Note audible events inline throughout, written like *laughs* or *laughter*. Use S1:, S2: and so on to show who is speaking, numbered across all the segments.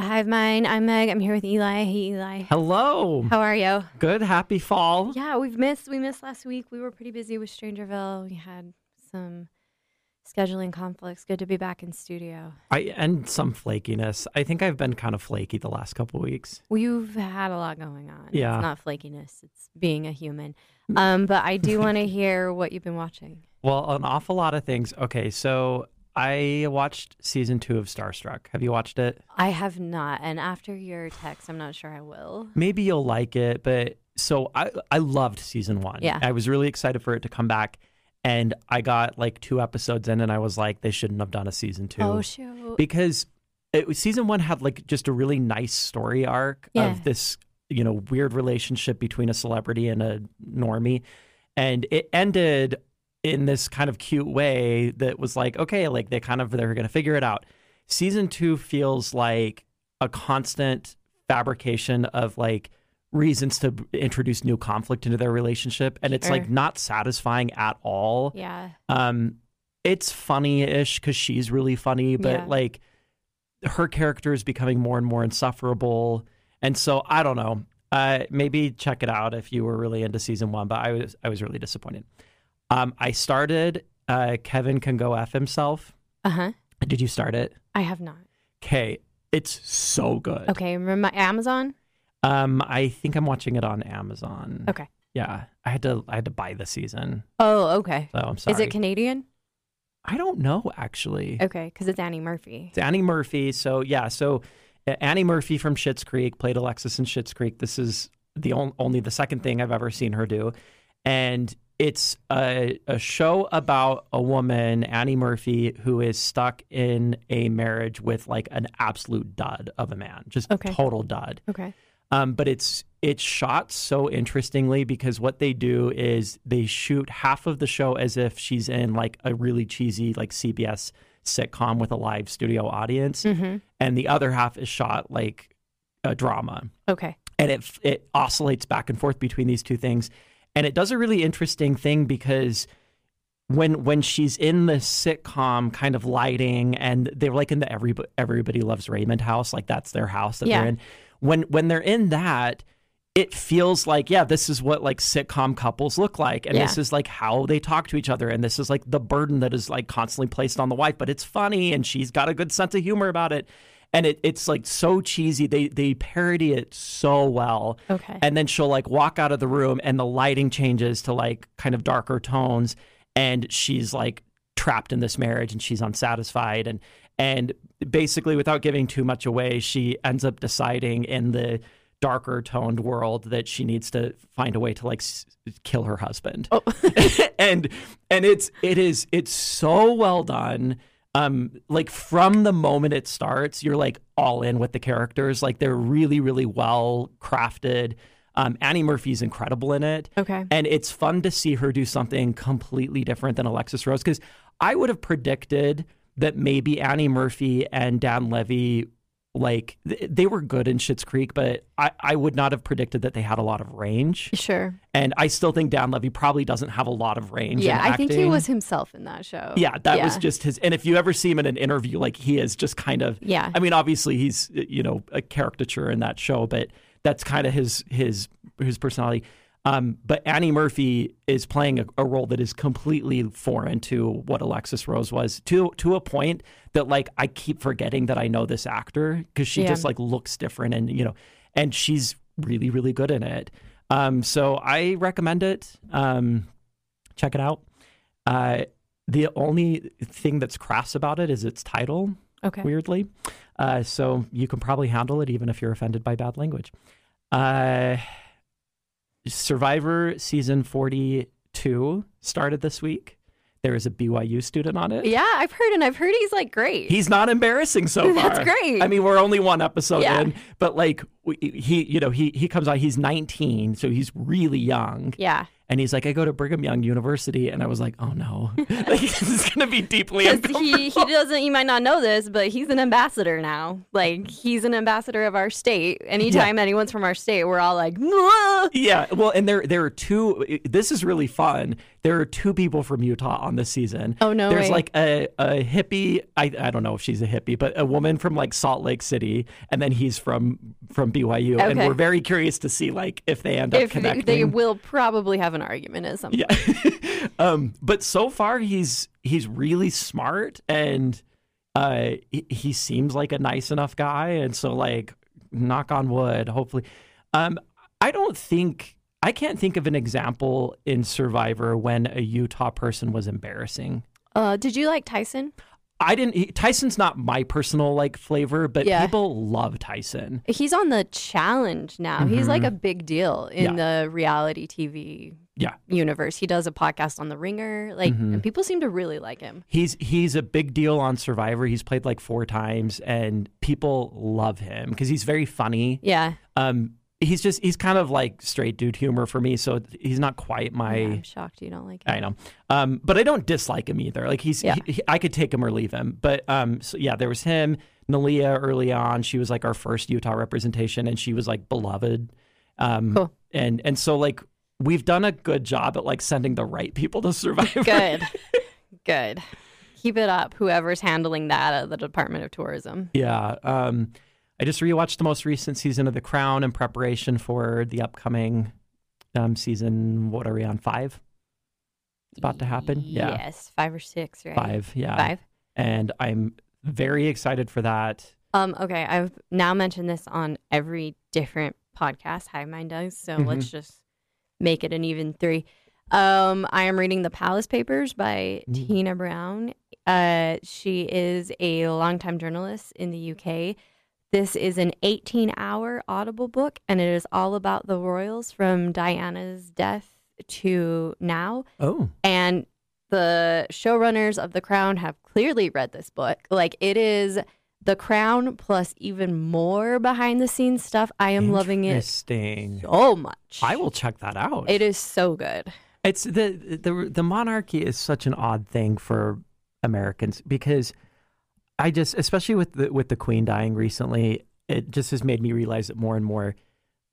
S1: to Hive Mind. I'm Meg. I'm here with Eli. Hey, Eli.
S2: Hello.
S1: How are you?
S2: Good. Happy fall.
S1: Yeah, we've missed. We missed last week. We were pretty busy with Strangerville. We had some scheduling conflicts. Good to be back in studio.
S2: I and some flakiness. I think I've been kind of flaky the last couple weeks.
S1: We've had a lot going on.
S2: Yeah.
S1: It's not flakiness. It's being a human. Um, but I do want to *laughs* hear what you've been watching.
S2: Well, an awful lot of things. Okay, so I watched season two of Starstruck. Have you watched it?
S1: I have not, and after your text, I'm not sure I will.
S2: Maybe you'll like it, but so I I loved season one.
S1: Yeah.
S2: I was really excited for it to come back, and I got like two episodes in, and I was like, they shouldn't have done a season two.
S1: Oh shoot!
S2: because it was, season one had like just a really nice story arc
S1: Yeah.
S2: of this you know weird relationship between a celebrity and a normie and it ended in this kind of cute way that was like okay like they kind of they're going to figure it out season two feels like a constant fabrication of like reasons to introduce new conflict into their relationship and it's like not satisfying at all
S1: yeah,
S2: um, it's funny-ish because she's really funny, but
S1: Yeah.
S2: like her character is becoming more and more insufferable, and so I don't know. Uh, maybe check it out if you were really into season one, but I was I was really disappointed. Um, I started. Uh, Kevin can go f himself.
S1: uh huh.
S2: Did you start it?
S1: I have not.
S2: Okay, it's so good.
S1: Okay, remember Amazon?
S2: Um, I think I'm watching it on Amazon.
S1: Okay.
S2: Yeah, I had to I had to buy the season,
S1: Oh, okay.
S2: so I'm sorry.
S1: Is it Canadian?
S2: I don't know actually.
S1: Okay, because it's Annie Murphy.
S2: It's Annie Murphy. So yeah, so Annie Murphy from Schitt's Creek played Alexis in Schitt's Creek. This is the on, only the second thing I've ever seen her do, and it's a, a show about a woman, Annie Murphy, who is stuck in a marriage with like an absolute dud of a man, just
S1: Okay.
S2: total dud.
S1: Okay.
S2: Um, but it's it's shot so interestingly because what they do is they shoot half of the show as if she's in like a really cheesy like CBS sitcom with a live studio audience,
S1: Mm-hmm.
S2: and the other half is shot like a drama,
S1: Okay.
S2: and it it oscillates back and forth between these two things, and it does a really interesting thing because when when she's in the sitcom kind of lighting and they're like in the everybody everybody loves Raymond house like that's their house that
S1: Yeah.
S2: they're in. When when they're in that it feels like yeah this is what like sitcom couples look like. And this is like how they talk to each other. And this is like the burden that is like constantly placed on the wife but it's funny and she's got a good sense of humor about it and it, it's like so cheesy. They they parody it so well.
S1: Okay.
S2: and then she'll like walk out of the room and the lighting changes to like kind of darker tones. And she's like trapped in this marriage and she's unsatisfied. And and basically without giving too much away she ends up deciding in the darker toned world that she needs to find a way to like s- kill her husband.
S1: Oh. *laughs*
S2: and and it's it is it's so well done um like from the moment it starts you're like all in with the characters. Like they're really really well crafted. Um annie murphy's incredible in it.
S1: Okay.
S2: and it's fun to see her do something completely different than alexis rose because i would have predicted that maybe annie murphy and dan levy like th- they were good in Schitt's Creek, but I, I would not have predicted that they had a lot of range.
S1: Sure.
S2: And I still think Dan Levy probably doesn't have a lot of range.
S1: Yeah, I think he was himself in that show.
S2: Yeah, that was just his. And if you ever see him in an interview, like he is just kind of.
S1: Yeah.
S2: I mean, obviously he's you know a caricature in that show, but that's kind of his his his personality. Um, but Annie Murphy is playing a, a role that is completely foreign to what Alexis Rose was to to a point that like I keep forgetting that I know this actor because she
S1: Yeah.
S2: just like looks different and you know and she's really really good in it. Um, so I recommend it. Um, check it out. Uh, the only thing that's crass about it is its title,
S1: Okay.
S2: weirdly. Uh, so you can probably handle it even if you're offended by bad language. Uh, Survivor season 42 started this week. There is a BYU student on it.
S1: Yeah, I've heard, and I've heard he's like great.
S2: He's not embarrassing so *laughs* far.
S1: That's great.
S2: I mean, we're only one episode
S1: Yeah.
S2: in, but like we- he you know he he comes on he's 19 so he's really young
S1: Yeah.
S2: And he's like i go to brigham young university and i was like oh no *laughs* *laughs* like this is gonna be deeply uncomfortable
S1: he, he *laughs* doesn't, you might not know this, but he's an ambassador now. Like, he's an ambassador of our state. Anytime anyone's from our state, we're all like, "Mwah!"
S2: yeah well and there there are two this is really fun there are two people from utah on this season
S1: Oh, no
S2: there's
S1: way.
S2: like a, a hippie I, I don't know if she's a hippie but a woman from like salt lake city and then he's from from byu and we're very curious to see like if they end up
S1: if they,
S2: connecting
S1: they will probably have an argument at some point.
S2: Yeah. *laughs* um, but so far he's he's really smart and uh he, he seems like a nice enough guy and so like knock on wood, hopefully. Um I don't think I can't think of an example in Survivor when a Utah person was embarrassing.
S1: Uh, did you like Tyson?
S2: I didn't. He, Tyson's not my personal like flavor, but
S1: Yeah.
S2: people love Tyson.
S1: He's on the challenge now. He's like a big deal in the reality TV
S2: Yeah.
S1: universe. He does a podcast on The Ringer. Like,
S2: Mm-hmm.
S1: and people seem to really like him.
S2: He's he's a big deal on Survivor. He's played like four times, and people love him because he's very funny.
S1: Yeah.
S2: Um, he's just he's kind of like straight dude humor for me, so he's not quite my.
S1: Yeah, I'm shocked you don't like him.
S2: I know, um, but I don't dislike him either. Like he's,
S1: Yeah.
S2: he, he- I could take him or leave him. But um, so yeah, there was him, Neleh early on. She was like our first Utah representation, and she was like beloved. Um,
S1: Cool.
S2: and and so like we've done a good job at like sending the right people to survive
S1: Good. *laughs* Good. Keep it up, whoever's handling that at the Department of Tourism.
S2: Yeah. Um, I just rewatched the most recent season of The Crown in preparation for the upcoming um, season. What are we on? Five? It's about to happen. Yeah.
S1: Yes. Five or six, right?
S2: Five. Yeah.
S1: Five.
S2: And I'm very excited for that.
S1: Um, okay, I've now mentioned this on every different podcast Hive Mind does, so
S2: Mm-hmm.
S1: let's just make it an even three. Um, I am reading The Palace Papers by
S2: Mm.
S1: Tina Brown. Uh, she is a longtime journalist in the UK. This is an 18 hour audible book, and it is all about the royals from Diana's death to now.
S2: Oh.
S1: And the showrunners of The Crown have clearly read this book. Like it is The Crown plus even more behind the scenes stuff. I am loving it
S2: Interesting.
S1: so much.
S2: I will check that out.
S1: It is so good.
S2: It's the the the monarchy is such an odd thing for Americans because I just especially with the with the queen dying recently, it just has made me realize it more and more.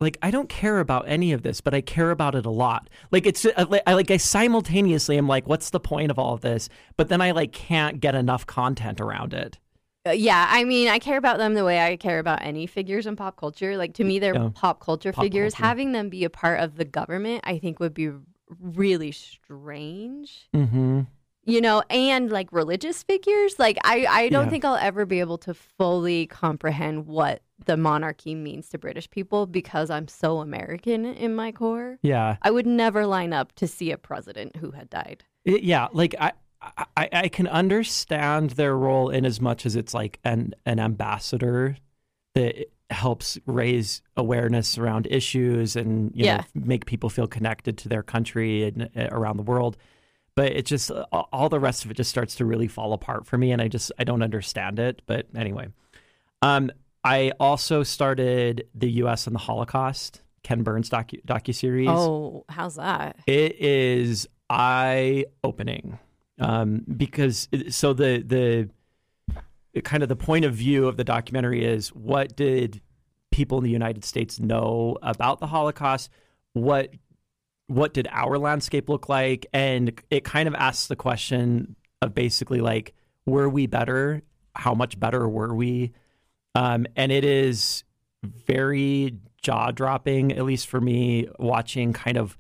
S2: Like I don't care about any of this, but I care about it a lot. Like it's uh, like I like I simultaneously am like, what's the point of all of this? But then I like can't get enough content around it.
S1: Uh, yeah, I mean, I care about them the way I care about any figures in pop culture. Like to me, they're
S2: Yeah.
S1: pop culture
S2: Pop
S1: figures.
S2: culture.
S1: Having them be a part of the government, I think, would be really strange.
S2: Mm-hmm.
S1: You know, and like religious figures. Like I, I don't
S2: Yeah.
S1: think I'll ever be able to fully comprehend what the monarchy means to British people because I'm so American in my core.
S2: Yeah.
S1: I would never line up to see a president who had died.
S2: It- yeah, like I, I, I can understand their role in as much as it's like an an ambassador that helps raise awareness around issues and you
S1: Yeah.
S2: know make people feel connected to their country and uh, around the world. But it just all the rest of it just starts to really fall apart for me, and I just I don't understand it. But anyway, um, I also started the U.S. and the Holocaust, Ken Burns docu series
S1: Oh, how's that?
S2: It is eye opening um, because it- so the the kind of the point of view of the documentary is what did people in the United States know about the Holocaust? What what did our landscape look like? And it kind of asks the question of basically like, were we better? How much better were we? Um, and it is very jaw dropping, at least for me, watching kind of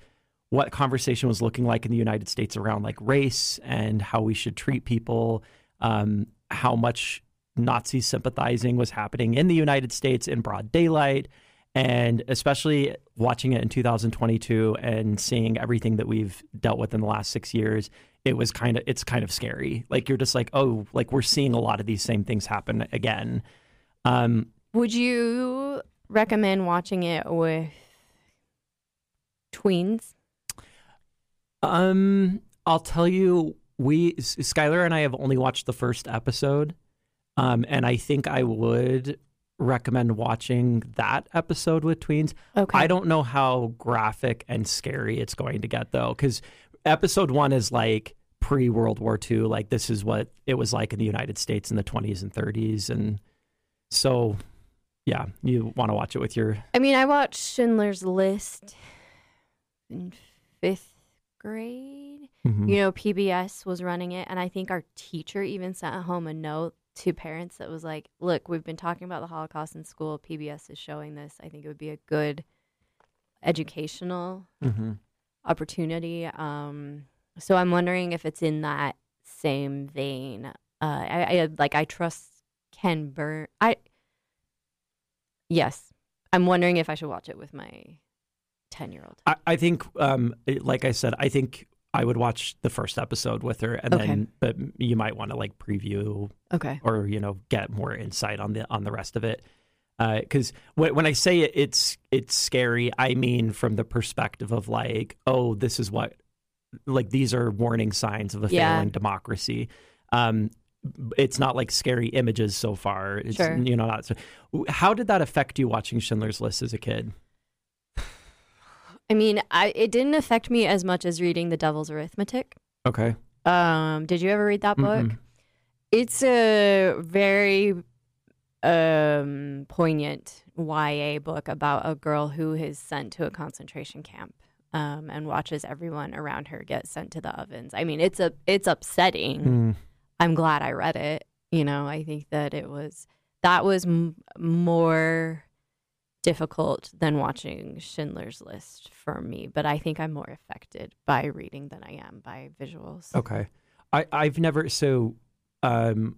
S2: what conversation was looking like in the United States around like race and how we should treat people, um, how much Nazi sympathizing was happening in the United States in broad daylight, and especially watching it in 2022 and seeing everything that we've dealt with in the last six years. It was kind of it's kind of scary. Like you're just like, oh, like we're seeing a lot of these same things happen again. Um,
S1: Would you recommend watching it with tweens?
S2: Um, I'll tell you, we Skylar and I have only watched the first episode, um, and I think I would recommend watching that episode with tweens.
S1: Okay.
S2: I don't know how graphic and scary it's going to get though, because episode one is like pre World War II. Like this is what it was like in the United States in the 20s and 30s, and so yeah, you want to watch it with your
S1: I mean, I watched Schindler's List in fifth grade.
S2: Mhm.
S1: You know, PBS was running it, and I think our teacher even sent home a note to parents that was like, "Look, we've been talking about the Holocaust in school. PBS is showing this. I think it would be a good educational
S2: Mhm.
S1: opportunity." Um, so I'm wondering if it's in that same vein. Uh, I, I like I trust Ken Burn. I yes, I'm wondering if I should watch it with my ten year old.
S2: I, I think, um, like I said, I think I would watch the first episode with her, and
S1: Okay.
S2: then, but you might want to like preview
S1: Okay.
S2: or you know get more insight on the on the rest of it. Because when when I say it, it's it's scary. I mean from the perspective of like, oh, this is what like these are warning signs of a
S1: Yeah.
S2: failing democracy. Um, it's not like scary images so far. It's
S1: Sure.
S2: you know not. So, how did that affect you watching Schindler's List as a kid?
S1: I mean, I it didn't affect me as much as reading The Devil's Arithmetic.
S2: Okay.
S1: Um, did you ever read that book?
S2: Mm-mm.
S1: It's a very um poignant YA book about a girl who is sent to a concentration camp um and watches everyone around her get sent to the ovens. I mean, it's a it's upsetting.
S2: Mm.
S1: I'm glad I read it. You know, I think that it was that was m- more difficult than watching Schindler's List for me, but I think I'm more affected by reading than I am by visuals.
S2: Okay. I, I've never so um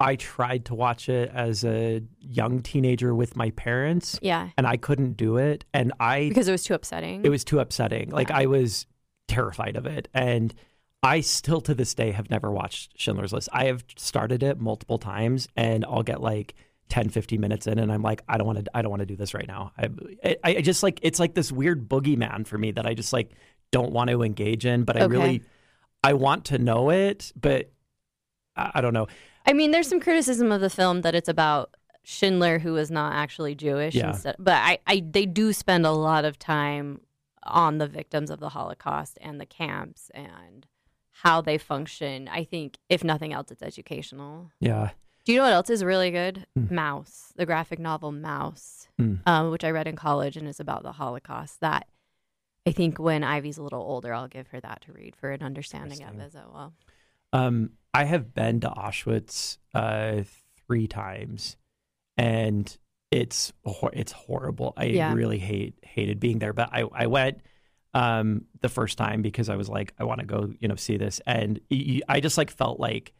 S2: I tried to watch it as a young teenager with my parents
S1: Yeah,
S2: and I couldn't do it and I
S1: because it was too upsetting.
S2: it was too upsetting. Like I was terrified of it and I still to this day have never watched Schindler's List. I have started it multiple times and I'll get like 10 15 minutes in and I'm like I don't want to I don't want to do this right now. I, I just like it's like this weird boogeyman for me that I just like don't want to engage in but I
S1: Okay.
S2: really I want to know it but I, I don't know.
S1: I mean, there's some criticism of the film that it's about Schindler, who is not actually Jewish.
S2: Yeah.
S1: Instead, but I, I, they do spend a lot of time on the victims of the Holocaust and the camps and how they function. I think, if nothing else, it's educational.
S2: Yeah.
S1: Do you know what else is really good?
S2: Hmm.
S1: Maus, the graphic novel Maus,
S2: Hmm.
S1: um, which I read in college and is about the Holocaust. That I think when Ivy's a little older, I'll give her that to read for an understanding of it as well.
S2: Um, I have been to Auschwitz uh, three times, and it's hor- it's horrible. I
S1: Yeah.
S2: really hate hated being there, but I I went um, the first time because I was like I want to go you know see this, and I just like felt like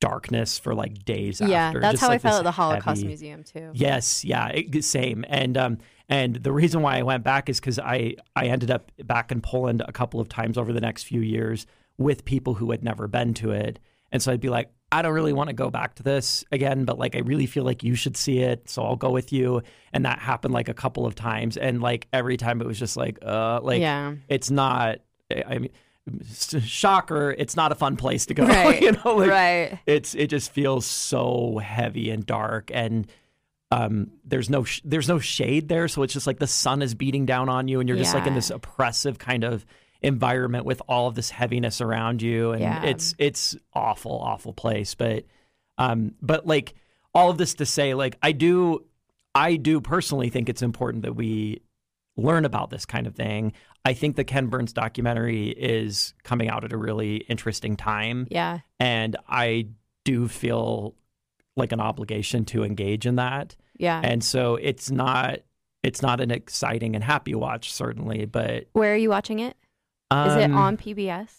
S2: darkness for like days after.
S1: yeah,
S2: after.
S1: that's
S2: just,
S1: how I felt at the Holocaust
S2: heavy-
S1: Museum too.
S2: Yes, yeah, it, same. And um, and the reason why I went back is because I I ended up back in Poland a couple of times over the next few years with people who had never been to it, and so I'd be like, I don't really want to go back to this again, but like I really feel like you should see it, so I'll go with you. And that happened like a couple of times, and like every time it was just like, uh, like
S1: yeah.
S2: it's not. I mean, shocker, it's not a fun place to go. *laughs*
S1: Right,
S2: you know, like,
S1: right.
S2: it's it just feels so heavy and dark and um there's no sh- there's no shade there so it's just like the sun is beating down on you and you're just like in this oppressive kind of environment with all of this heaviness around you and
S1: Yeah.
S2: it's it's awful awful place but um but like all of this to say like I do I do personally think it's important that we learn about this kind of thing. I think the Ken Burns documentary is coming out at a really interesting time
S1: Yeah.
S2: and I do feel like an obligation to engage in that.
S1: Yeah.
S2: And so it's not it's not an exciting and happy watch certainly, but
S1: Where are you watching it? Is it
S2: um,
S1: on PBS?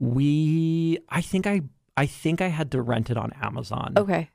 S2: We I think I I think I had to rent it on Amazon.
S1: Okay.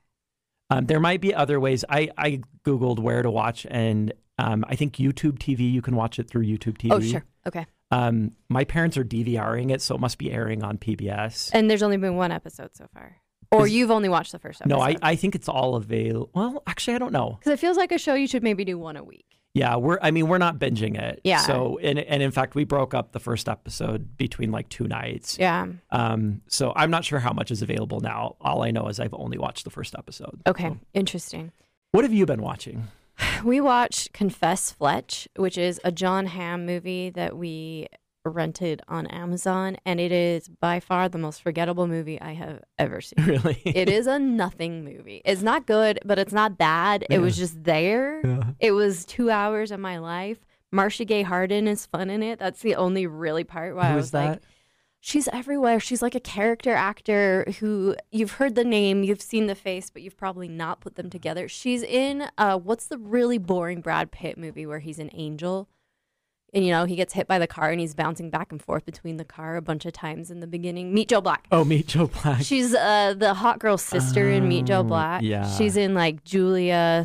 S2: Um, there might be other ways. I I googled where to watch and um, I think YouTube TV you can watch it through YouTube TV.
S1: Oh, sure. Okay.
S2: Um, my parents are DVRing it, so it must be airing on PBS.
S1: And there's only been one episode so far. Or you've only watched the first episode.
S2: no, I, I think it's all available. Well, actually, I don't know.
S1: Because it feels like a show you should maybe do one a week.
S2: Yeah, we're. I mean, we're not binging it.
S1: Yeah.
S2: So, and and in fact, we broke up the first episode between like two nights.
S1: Yeah.
S2: Um. So I'm not sure how much is available now. All I know is I've only watched the first episode.
S1: Okay.
S2: So,
S1: Interesting.
S2: What have you been watching? *sighs*
S1: We watched Confess Fletch, which is a Jon Hamm movie that we rented on Amazon, and it is by far the most forgettable movie I have ever seen. *laughs*
S2: Really?
S1: it is a nothing movie. It's not good, but it's not bad. It was just there.
S2: Yeah.
S1: It was two hours of my life. Marcia Gay Harden is fun in it. That's the only really part where I was
S2: is
S1: like,
S2: that?
S1: She's everywhere. She's like a character actor who you've heard the name, you've seen the face, but you've probably not put them together. She's in uh, what's the really boring Brad Pitt movie where he's an angel? And you know, he gets hit by the car and he's bouncing back and forth between the car a bunch of times in the beginning. Meet Joe Black.
S2: Oh, Meet Joe Black.
S1: She's uh, the hot girl sister in Meet Joe
S2: Oh,
S1: Black.
S2: yeah.
S1: She's in like Julia,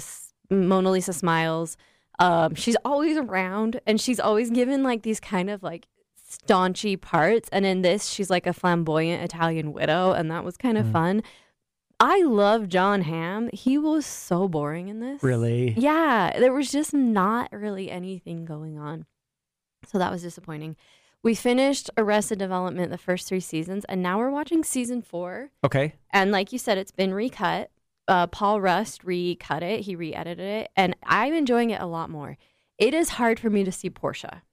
S1: Mona Lisa Smiles. Um, she's always around and she's always given like these kind of like staunchy parts. And in this, she's like a flamboyant Italian widow, and that was kind of
S2: Mm.
S1: fun. I love Jon Hamm. He was so boring in this.
S2: really?
S1: Yeah, there was just not really anything going on. So that was disappointing. We finished Arrested Development the first three seasons, and now we're watching season four.
S2: Okay.
S1: And like you said, it's been recut. Uh, Paul Rust recut it, he re edited it, and I'm enjoying it a lot more. It is hard for me to see Portia.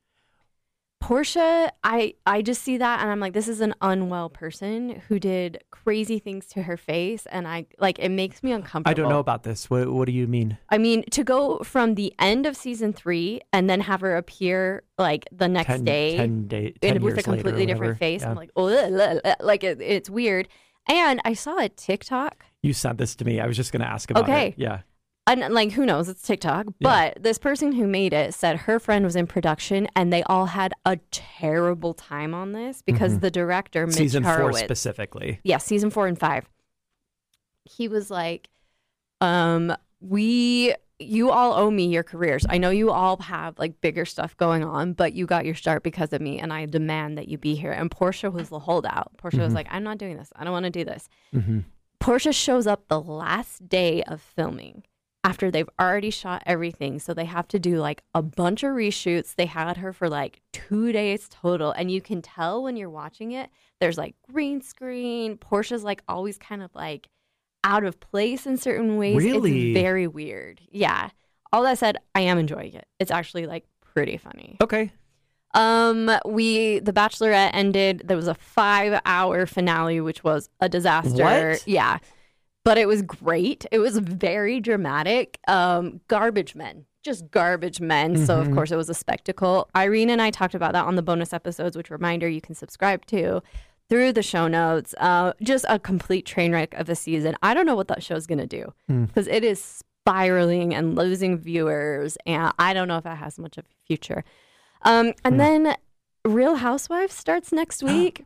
S1: Portia, I I just see that and I'm like, this is an unwell person who did crazy things to her face, and I like it makes me uncomfortable.
S2: I don't know about this. What, what do you mean?
S1: I mean, to go from the end of season three and then have her appear like the next
S2: 10,
S1: day
S2: 10 day, 10
S1: and with a
S2: years later or
S1: completely different face,
S2: Yeah.
S1: I'm like, oh, ugh, ugh, ugh," like it, it's weird. And I saw a TikTok,
S2: You sent this to me. I was just going to ask about
S1: Okay.
S2: it. Yeah.
S1: And like who knows, it's TikTok, but this person who made it said her friend was in production and they all had a terrible time on this because the director, Mitch
S2: Mm-hmm. Season four specifically.
S1: yeah, season four and five. He was like, um, we you all owe me your careers. I know you all have like bigger stuff going on, but you got your start because of me, and I demand that you be here. And Portia was the holdout. Portia was like, I'm not doing this. I don't want to do this.
S2: hmm
S1: Portia shows up the last day of filming after they've already shot everything. So they have to do like a bunch of reshoots. They had her for like two days total. And you can tell when you're watching it, there's like green screen. Portia's like always kind of like out of place in certain ways.
S2: Really?
S1: It's very weird. Yeah. All that said, I am enjoying it. It's actually like pretty funny.
S2: Okay.
S1: Um, we the Bachelorette ended. There was a five hour finale, which was a disaster.
S2: What?
S1: Yeah, but it was great. It was very dramatic. Um, garbage men, just garbage men. So of
S2: Mhm.
S1: course it was a spectacle. Irene and I talked about that on the bonus episodes, which reminder you can subscribe to through the show notes. Uh, just a complete train wreck of a season. I don't know what that show's gonna do
S2: Hmm.
S1: because it is spiraling and losing viewers, and I don't know if it has much of a future. Um, and
S2: Hmm.
S1: then Real Housewives starts next *gasps* week.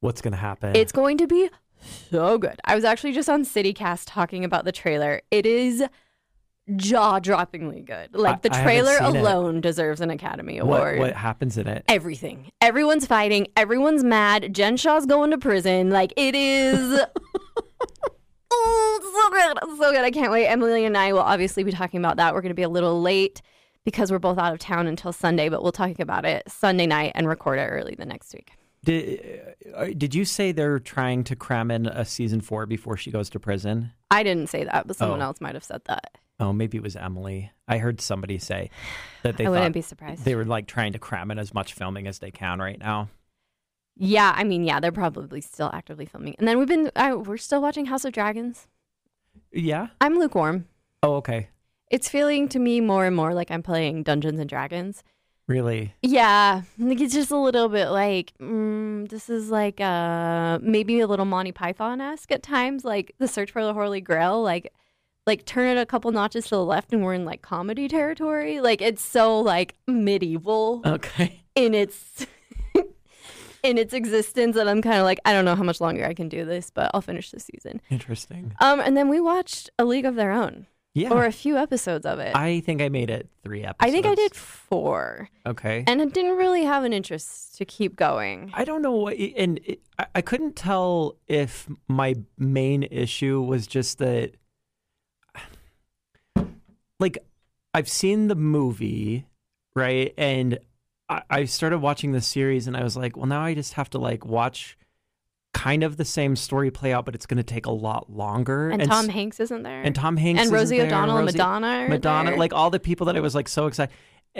S2: What's going to happen?
S1: it's going to be so good. I was actually just on CityCast talking about the trailer. It is jaw-droppingly good. Like the
S2: I
S1: trailer
S2: seen it.
S1: alone deserves an Academy Award.
S2: what happens in it?
S1: Everything. Everyone's fighting. Everyone's mad. Jen Shah's going to prison. Like it is. *laughs* oh, so good. So good. I can't wait. Emily and I will obviously be talking about that. We're going to be a little late because we're both out of town until Sunday, but we'll talk about it Sunday night and record it early the next week.
S2: Did, uh, did you say they're trying to cram in a season four before she goes to prison?
S1: I didn't say that, but someone
S2: Oh.
S1: else might have said that.
S2: Oh, maybe it was Emily. I heard somebody say that they
S1: I wouldn't be surprised.
S2: they were like trying to cram in as much filming as they can right now.
S1: yeah, I mean, yeah, they're probably still actively filming. And then we've been, I, we're still watching House of Dragons.
S2: Yeah.
S1: I'm lukewarm.
S2: Oh, okay.
S1: It's feeling to me more and more like I'm playing Dungeons and Dragons.
S2: Really?
S1: Yeah, like it's just a little bit like mm, this is like uh maybe a little Monty Python esque at times, like the search for the Holy Grail. Like, like turn it a couple notches to the left, and we're in like comedy territory. Like it's so like medieval
S2: Okay. *laughs*
S1: in its *laughs* in its existence, and I'm kind of like I don't know how much longer I can do this, but I'll finish the season.
S2: Interesting.
S1: Um, and then we watched A League of Their Own,
S2: Yeah.
S1: or a few episodes of it.
S2: I think I made it three episodes.
S1: I think I did four.
S2: Okay.
S1: and it didn't really have an interest to keep going.
S2: I don't know what, and it, I, I couldn't tell if my main issue was just that, like, I've seen the movie, right, and I, I started watching the series, and I was like, well, now I just have to like watch kind of the same story play out, but it's going to take a lot longer.
S1: And,
S2: s-
S1: Tom Hanks isn't there.
S2: and Tom Hanks
S1: and Rosie O'Donnell and
S2: Rosie-
S1: Madonna. are
S2: Madonna,
S1: there.
S2: like all the people that I was like so excited.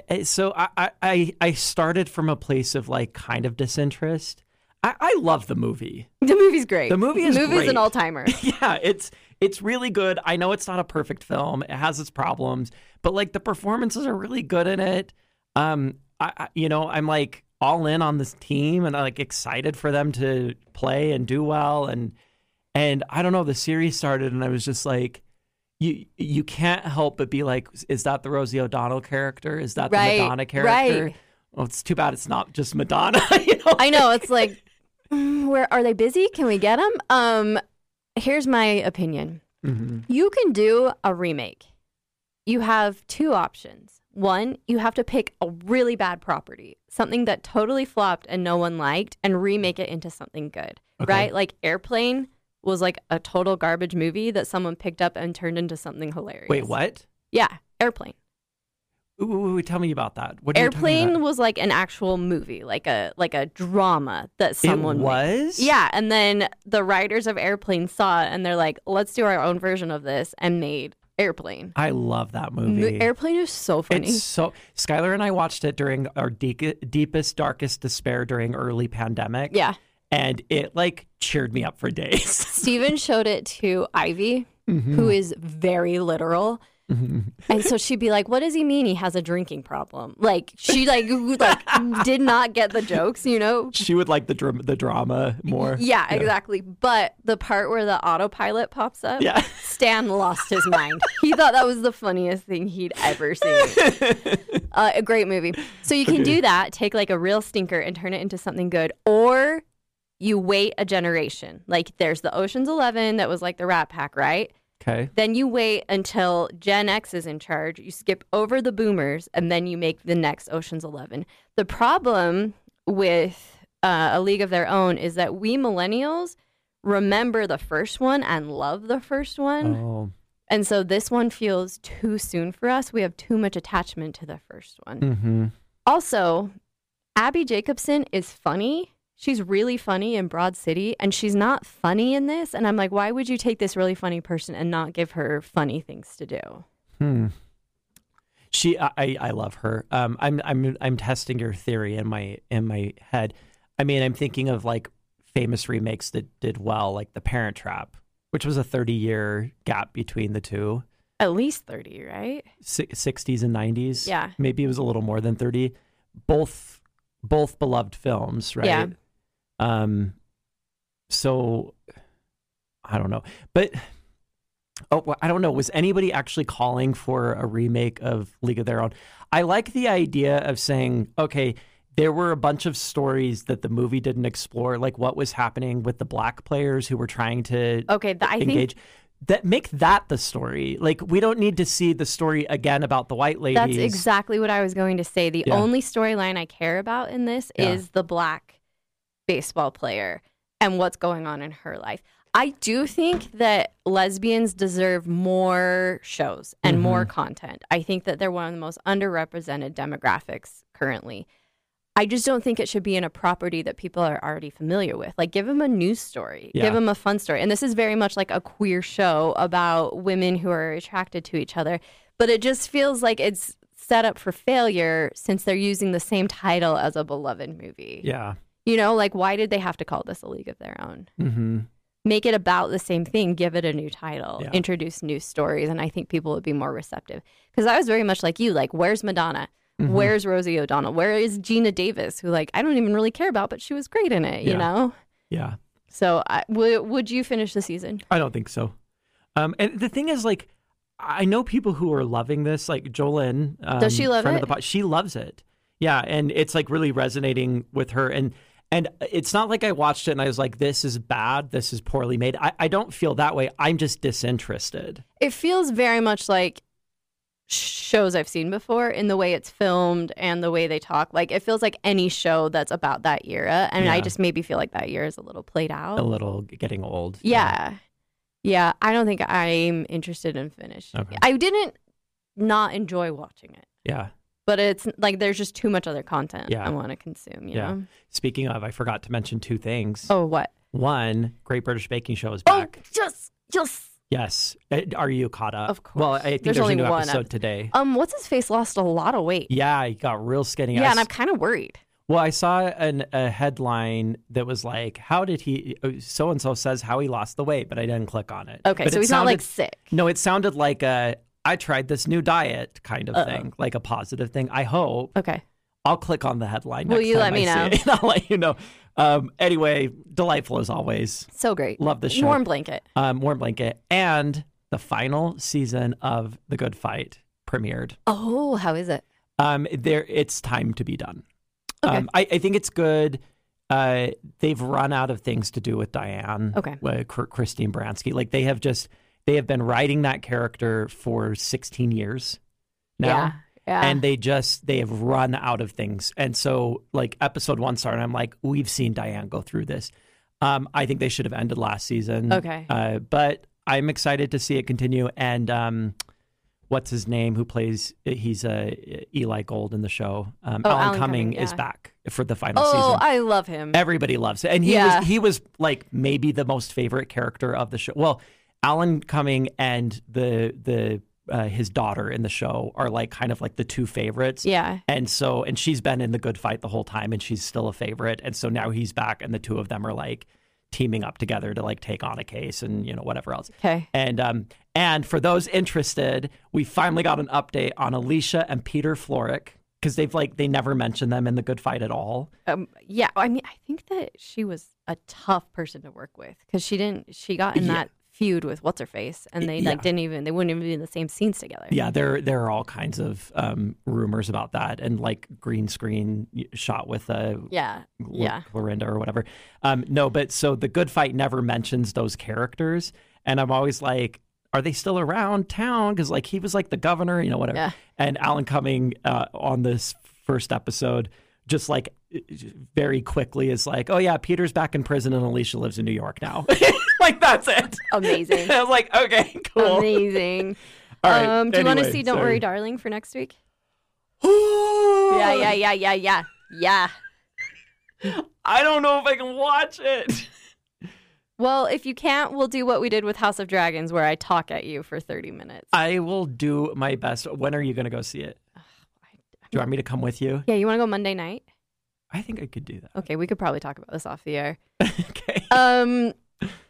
S2: Eh, So I, I- I, I started from a place of like kind of disinterest. I, I love the movie.
S1: the movie's great.
S2: The movie is
S1: the movie's
S2: great.
S1: an all timer. *laughs*
S2: yeah, it's it's really good. I know it's not a perfect film. It has its problems, but like the performances are really good in it. Um, I, I you know I'm like all in on this team and like excited for them to play and do well and and I don't know the series started and I was just like you you can't help but be like is that the Rosie O'Donnell character? Is that
S1: Right,
S2: the Madonna character?
S1: right.
S2: Well, it's too bad it's not just Madonna. *laughs* you know?
S1: I know it's like, mm, where are they busy? Can we get them? Um, here's my opinion.
S2: Mhm.
S1: You can do a remake. You have two options. One, you have to pick a really bad property, something that totally flopped and no one liked, and remake it into something good,
S2: Okay.
S1: right? Like Airplane was like a total garbage movie that someone picked up and turned into something hilarious.
S2: Wait, what?
S1: Yeah, Airplane.
S2: Ooh, ooh, ooh, tell me about that. What you about?
S1: Airplane was like an actual movie, like a like a drama that someone
S2: it
S1: made.
S2: was
S1: Yeah, and then the writers of Airplane saw it and they're like, let's do our own version of this and made Airplane.
S2: I love that
S1: Mo-
S2: movie.
S1: Airplane is so funny.
S2: It's so Skylar and I watched it during our de- deepest, darkest despair during early pandemic.
S1: yeah.
S2: and it like cheered me up for days. *laughs*
S1: Steven showed it to Ivy,
S2: Mm-hmm.
S1: who is very literal. *laughs* And so she'd be like, "What does he mean? He has a drinking problem?" Like she like *laughs* like did not get the jokes, you know.
S2: she would like the dram- the drama more.
S1: Yeah, exactly. But the part where the autopilot pops up,
S2: Yeah. *laughs*
S1: Stan lost his mind. He thought that was the funniest thing he'd ever seen. uh, a great movie. So you can do that, take like a real stinker and turn it into something good, or you wait a generation. Like there's the Ocean's Eleven that was like the Rat Pack, right?
S2: Okay.
S1: Then you wait until Gen X is in charge. You skip over the boomers, and then you make the next Ocean's Eleven. The problem with uh, A League of Their Own is that we millennials remember the first one and love the first one.
S2: Oh.
S1: And so this one feels too soon for us. We have too much attachment to the first one.
S2: Mm-hmm.
S1: Also, Abbi Jacobson is funny. She's really funny in Broad City, and she's not funny in this. And I'm like, why would you take this really funny person and not give her funny things to do?
S2: Hmm. She, I, I- I love her. Um, I'm, I'm, I'm testing your theory in my, in my head. I mean, I'm thinking of like famous remakes that did well, like The Parent Trap, which was a 30 year gap between the two.
S1: At least 30, right?
S2: si- 60s and 90s.
S1: Yeah.
S2: Maybe it was a little more than 30. Both both beloved films, right?
S1: Yeah.
S2: Um so I don't know. But oh, well, I don't know. Was anybody actually calling for a remake of League of Their Own? I like the idea of saying, okay, there were a bunch of stories that the movie didn't explore, like what was happening with the black players who were trying to
S1: Okay, I think
S2: engage that make that the story like we don't need to see the story again about the white ladies
S1: that's exactly what I was going to say. The
S2: Yeah.
S1: only storyline I care about in this
S2: Yeah.
S1: is the black baseball player and what's going on in her life. I do think that lesbians deserve more shows and more
S2: Mm-hmm.
S1: content. I think that they're one of the most underrepresented demographics currently. I just don't think it should be in a property that people are already familiar with. Like, give them a news story,
S2: Yeah.
S1: give them a fun story. And this is very much like a queer show about women who are attracted to each other. But it just feels like it's set up for failure since they're using the same title as a beloved movie.
S2: yeah
S1: You know, like, why did they have to call this a league of their own?
S2: mm-hmm.
S1: Make it about the same thing, give it a new title,
S2: Yeah.
S1: introduce new stories. And I think people would be more receptive. Because I was very much like you, like, where's Madonna?
S2: Mm-hmm.
S1: Where's Rosie O'Donnell? Where is Geena Davis, who like I don't even really care about, but she was great in it, you know.
S2: yeah
S1: So I, w- would you finish the season?
S2: i don't think so um and the thing is like i know people who are loving this like jolyn um,
S1: Does she love
S2: friend
S1: it?
S2: of the pod, she loves it yeah and it's like really resonating with her and and it's not like i watched it and i was like this is bad this is poorly made i, I don't feel that way i'm just disinterested
S1: It feels very much like shows I've seen before in the way it's filmed and the way they talk. Like it feels like any show that's about that era. And I just maybe feel like that year is a little played out.
S2: a little getting old
S1: Yeah. Yeah. I don't think I'm interested in finish.
S2: Okay.
S1: I didn't not enjoy watching it,
S2: yeah
S1: but it's like there's just too much other content
S2: Yeah.
S1: I want to consume, you
S2: Yeah.
S1: know?
S2: speaking of i forgot to mention two things
S1: Oh, what?
S2: One, Great British Baking Show is back.
S1: Oh,
S2: back.
S1: just, just.
S2: Yes. Uh, Are you caught up?
S1: Of course. Well.
S2: I think
S1: There's
S2: there's,
S1: only
S2: a new
S1: one
S2: episode
S1: ep-
S2: today.
S1: Um, what's his face lost a lot of weight.
S2: Yeah, he got real skinny.
S1: Yeah,
S2: I
S1: and I'm kind of worried.
S2: well, I saw an, a headline that was like, "How did he?" So and so says how he lost the weight, but I didn't click on it.
S1: Okay,
S2: But
S1: so he's not like sick.
S2: No, it sounded like a I tried this new diet kind of
S1: Uh-oh.
S2: thing, like a positive thing. I hope.
S1: Okay.
S2: I'll click on the headline.
S1: Will you let me know? *laughs*
S2: and I'll let you know. Um, anyway, delightful as always.
S1: So great.
S2: Love the show.
S1: Warm blanket.
S2: Um, warm blanket and the final season of The Good Fight premiered.
S1: Oh, how is it?
S2: Um, there, it's time to be done.
S1: Okay.
S2: Um, I, I think it's good. Uh, they've run out of things to do with Diane.
S1: Okay.
S2: uh, Chr- Christine Baranski. Like they have just they have been writing that character for 16 years now.
S1: Yeah. Yeah.
S2: And they just they have run out of things, and so like episode one started, I'm like, we've seen Diane go through this. Um, I think they should have ended last season.
S1: Okay.
S2: uh, but I'm excited to see it continue. And um, what's his name? Who plays? He's uh, Eli Gold in the show. Um,
S1: Oh,
S2: Alan,
S1: Alan
S2: Cumming,
S1: Cumming,
S2: is back for the final
S1: oh,
S2: season.
S1: Oh, I love him.
S2: Everybody loves it, and he
S1: Yeah.
S2: was he was like maybe the most favorite character of the show. Well, Alan Cumming and the the uh, his daughter in the show are like kind of like the two favorites.
S1: yeah.
S2: And so, and she's been in the good fight the whole time, and she's still a favorite. And so now he's back, and the two of them are like teaming up together to like take on a case and you know whatever else.
S1: Okay.
S2: And um and for those interested, we finally got an update on Alicia and Peter Florrick because they've like they never mentioned them in the good fight at all.
S1: Um, yeah. I mean, I think that she was a tough person to work with because she didn't. She got in
S2: Yeah.
S1: that feud with what's her face, and they
S2: Yeah.
S1: like didn't even. They wouldn't even be in the same scenes together.
S2: Yeah, there there are all kinds of um, rumors about that, and like green screen shot with uh,
S1: Yeah.
S2: Cl-
S1: Yeah.
S2: Clorinda or whatever. Um, no, but so the good fight never mentions those characters, and I'm always like, are they still around town? Because like he was like the governor, you know, whatever.
S1: Yeah.
S2: And Alan Cumming uh, on this first episode, just like very quickly is like, oh yeah, Peter's back in prison and Alicia lives in New York now. *laughs* like that's it.
S1: Amazing. *laughs*
S2: I was like, okay, cool.
S1: Amazing. *laughs*
S2: All right.
S1: um, do you want to see Don't
S2: sorry.
S1: Worry, Darling for next week? *gasps* Yeah, yeah, yeah, yeah, yeah, yeah.
S2: I don't know if I can watch it.
S1: Well, if you can't, we'll do what we did with House of Dragons, where I talk at you for thirty minutes.
S2: I will do my best. When are you going to go see it? Do you want me to come with you?
S1: Yeah, you want to go Monday night?
S2: I think I could do that.
S1: Okay, we could probably talk about this off the air. *laughs*
S2: okay.
S1: Um,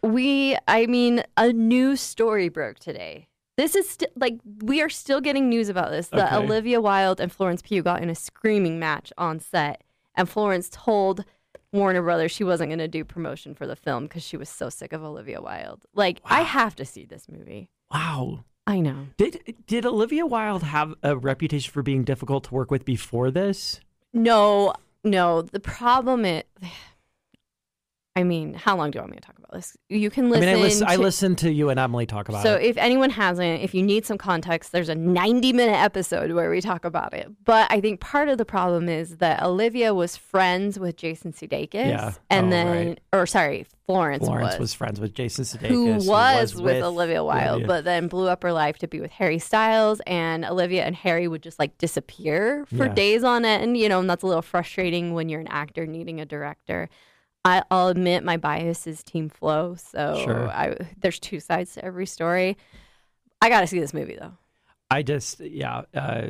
S1: we, I mean, a new story broke today. This is st- like we are still getting news about this. That
S2: Okay.
S1: Olivia Wilde and Florence Pugh got in a screaming match on set, and Florence told Warner Brothers she wasn't going to do promotion for the film because she was so sick of Olivia Wilde. Like, I have to see this movie.
S2: Wow.
S1: I know.
S2: Did did Olivia Wilde have a reputation for being difficult to work with before this?
S1: No, no. The problem is, I mean, how long do you want me to talk about this? You can
S2: I
S1: listen.
S2: mean, I, listen, I
S1: to-
S2: listened to you and Emily talk about
S1: So
S2: it.
S1: So, if anyone hasn't, if you need some context, there's a 90 minute episode where we talk about it. But I think part of the problem is that Olivia was friends with Jason Sudeikis,
S2: Yeah.
S1: and
S2: Oh,
S1: then,
S2: right.
S1: or sorry, Florence,
S2: Florence was,
S1: was.
S2: friends with Jason Sudeikis,
S1: who
S2: who
S1: was, with, Olivia Wilde,
S2: Olivia.
S1: but then blew up her life to be with Harry Styles, and Olivia and Harry would just like disappear for
S2: Yeah.
S1: days on end, you know, and that's a little frustrating when you're an actor needing a director. I, I'll admit my bias is Team Flo, so
S2: Sure.
S1: I, there's two sides to every story. I got to see this movie though.
S2: I just, yeah, uh,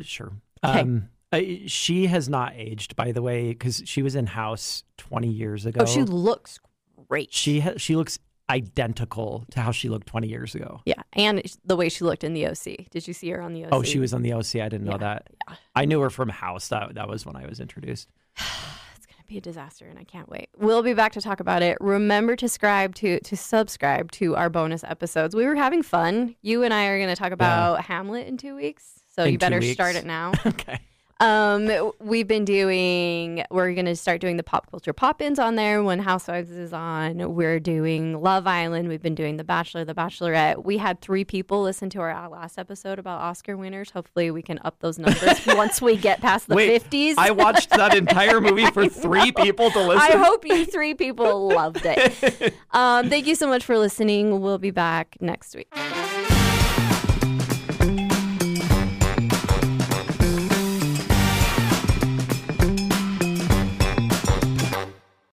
S2: sure.
S1: 'Kay.
S2: Um, I, she has not aged, by the way, because she was in House 20 years ago.
S1: Oh, she looks great.
S2: she ha- she looks identical to how she looked 20 years ago.
S1: yeah, and the way she looked in the OC. Did you see her on the OC?
S2: Oh, she was on the OC. I didn't know
S1: Yeah,
S2: that.
S1: yeah.
S2: I knew her from House. That that was when I was introduced. *sighs* *sighs* *sighs*
S1: Be a disaster, and I can't wait. We'll be back to talk about it. Remember to subscribe to to subscribe to our bonus episodes. We were having fun. You and I are gonna talk about Hamlet in two weeks, so
S2: In
S1: you better start it now. *laughs*
S2: okay.
S1: Um, we've been doing. We're gonna start doing the pop culture pop-ins on there when Housewives is on. We're doing Love Island. We've been doing The Bachelor, The Bachelorette. We had three people listen to our last episode about Oscar winners. Hopefully, we can up those numbers *laughs* once we get past the
S2: Wait,
S1: fifties.
S2: I watched that entire movie *laughs* for three people to listen.
S1: I hope you three people loved it. *laughs* Um, thank you so much for listening. We'll be back next week.